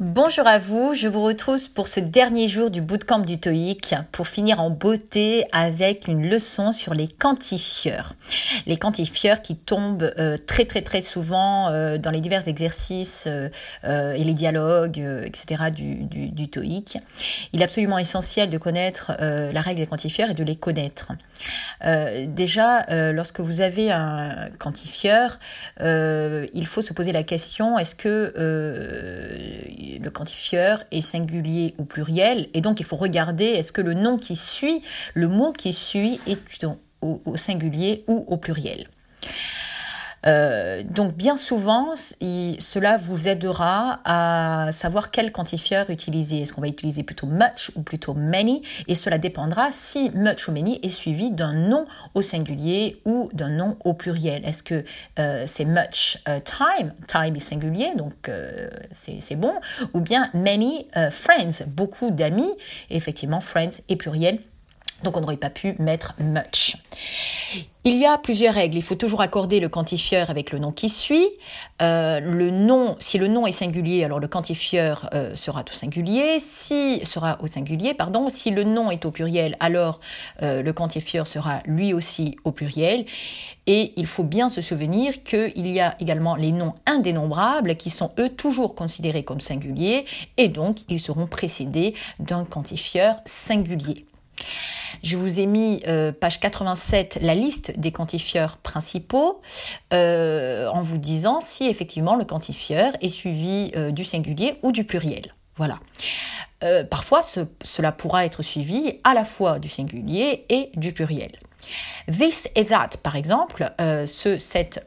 Bonjour à vous, je vous retrouve pour ce dernier jour du bootcamp du TOEIC pour finir en beauté avec une leçon sur les quantifieurs. Les quantifieurs qui tombent euh, très très très souvent euh, dans les divers exercices euh, et les dialogues, etc. Du, du. Il est absolument essentiel de connaître la règle des quantifieurs et de les connaître. déjà, lorsque vous avez un quantifieur, il faut se poser la question, est-ce que le quantifieur est singulier ou pluriel, et donc il faut regarder est-ce que le nom qui suit, le mot qui suit est au singulier ou au pluriel. Euh, donc bien souvent, cela vous aidera à savoir quel quantifieur utiliser. Est-ce qu'on va utiliser plutôt much ou plutôt many? Et cela dépendra si much ou many est suivi d'un nom au singulier ou d'un nom au pluriel. Est-ce que euh, c'est much euh, time? Time est singulier, donc c'est bon. Ou bien many friends, beaucoup d'amis. Effectivement, friends est pluriel donc on n'aurait pas pu mettre much. Il y a plusieurs règles. Il faut toujours accorder le quantifieur avec le nom qui suit. Euh, le nom, si le nom est singulier, alors le quantifieur euh, sera au singulier. Si sera au singulier, pardon. Si le nom est au pluriel, alors euh, le quantifieur sera lui aussi au pluriel. Et il faut bien se souvenir qu'il y a également les noms indénombrables qui sont eux toujours considérés comme singuliers et donc ils seront précédés d'un quantifieur singulier. Je vous ai mis, euh, page 87, la liste des quantifieurs principaux euh, en vous disant si effectivement le quantifieur est suivi euh, du singulier ou du pluriel. Voilà. parfois, cela pourra être suivi à la fois du singulier et du pluriel. This et that, par exemple, ce, cette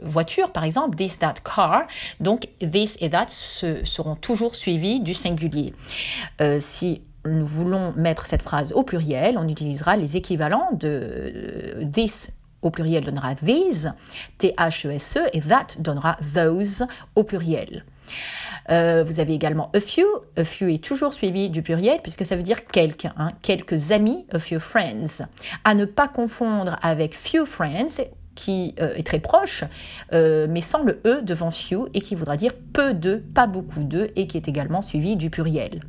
voiture, par exemple, this, that car, donc this et that seront toujours suivis du singulier. si nous voulons mettre cette phrase au pluriel, on utilisera les équivalents de euh, this au pluriel donnera these, T-H-E-S-E, e, et that donnera those au pluriel. Euh, vous avez également a few. A few est toujours suivi du pluriel puisque ça veut dire quelques, hein, quelques amis, a few friends. À ne pas confondre avec few friends qui euh, est très proche, euh, mais sans le E devant few et qui voudra dire peu de, pas beaucoup de, et qui est également suivi du pluriel.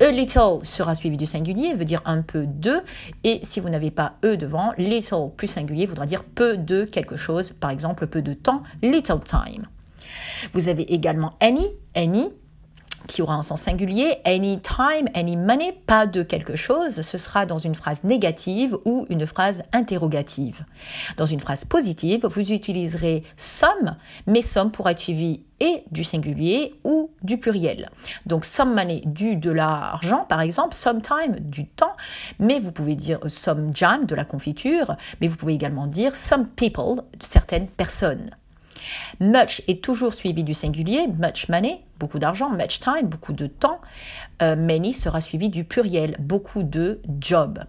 A little sera suivi du singulier, veut dire un peu de, et si vous n'avez pas E devant, little plus singulier voudra dire peu de quelque chose, par exemple peu de temps, little time. Vous avez également any, any qui aura un sens singulier, any time, any money, pas de quelque chose, ce sera dans une phrase négative ou une phrase interrogative. Dans une phrase positive, vous utiliserez some, mais some pourra être suivi et du singulier ou du pluriel. Donc some money du de l'argent par exemple, some time du temps, mais vous pouvez dire some jam de la confiture, mais vous pouvez également dire some people, certaines personnes. Much est toujours suivi du singulier, much money, beaucoup d'argent, much time, beaucoup de temps. Euh, many sera suivi du pluriel, beaucoup de job.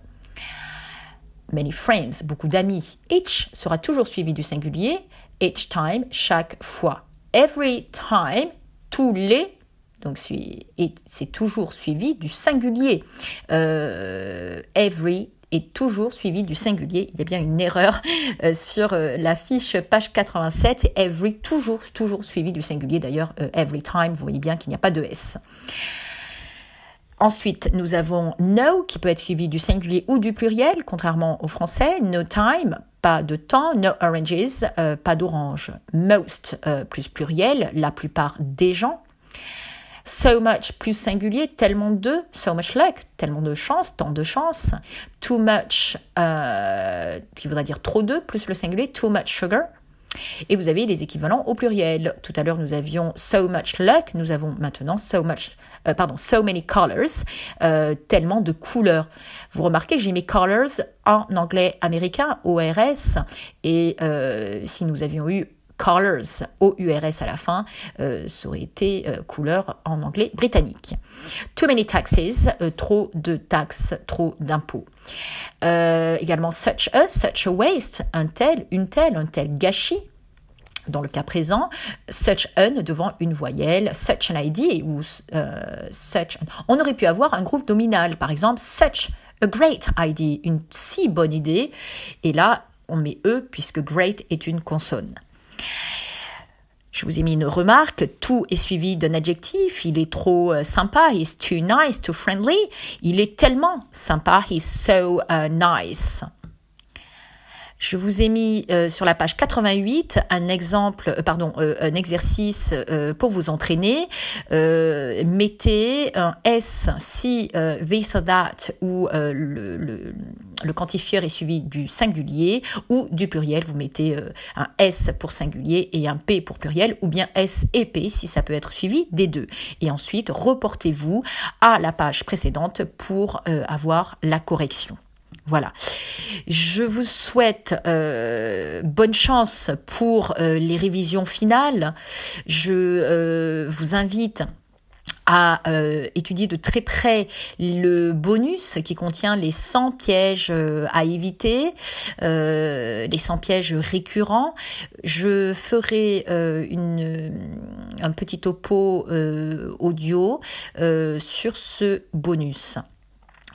Many friends, beaucoup d'amis. Each sera toujours suivi du singulier, each time, chaque fois. Every time, tous les donc c'est toujours suivi du singulier. Euh, every est toujours suivi du singulier. Il y a bien une erreur euh, sur euh, la fiche page 87. C'est every, toujours, toujours suivi du singulier. D'ailleurs, euh, every time, vous voyez bien qu'il n'y a pas de S. Ensuite, nous avons no qui peut être suivi du singulier ou du pluriel, contrairement au français. No time, pas de temps. No oranges, pas d'orange. Most, plus pluriel, la plupart des gens. So much plus singulier, tellement de, so much luck, tellement de chance, tant de chance. Too much, euh, qui voudrait dire trop de, plus le singulier, too much sugar. Et vous avez les équivalents au pluriel. Tout à l'heure, nous avions so much luck. Nous avons maintenant so much, euh, pardon, so many colors, euh, tellement de couleurs. Vous remarquez que j'ai mis colors en anglais américain, ORS. Et si nous avions eu colors, O-U-R-S à la fin, euh, ça aurait été euh, couleur en anglais britannique. Too many taxes, euh, trop de taxes, trop d'impôts. également such a, such a waste, un tel, une telle, un tel gâchis. Dans le cas présent, such an devant une voyelle, such an ID ou such. On aurait pu avoir un groupe nominal, par exemple such a great ID, une si bonne idée. Et là, on met e puisque great est une consonne. Je vous ai mis une remarque, tout est suivi d'un adjectif, il est trop euh, sympa, he's too nice, too friendly, il est tellement sympa, he's so uh, nice. Je vous ai mis euh, sur la page 88 un exemple, euh, pardon, euh, un exercice pour vous entraîner. mettez un S si this or that ou le, le, le, est suivi du singulier ou du pluriel. Vous mettez un S pour singulier et un P pour pluriel ou bien S et P si ça peut être suivi des deux. Et ensuite, reportez-vous à la page précédente pour avoir la correction. Voilà. Je vous souhaite euh, bonne chance pour euh, les révisions finales. Je euh, vous invite à étudier de très près le bonus qui contient les 100 pièges à éviter, les 100 pièges récurrents. Je ferai un petit topo audio sur ce bonus.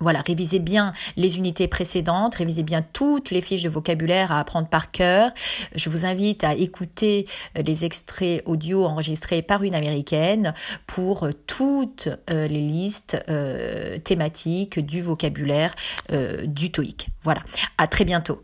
Voilà, révisez bien les unités précédentes, révisez bien toutes les fiches de vocabulaire à apprendre par cœur. Je vous invite à écouter euh, les extraits audio enregistrés par une américaine pour euh, toutes euh, les listes thématiques du vocabulaire du TOEIC. Voilà, à très bientôt.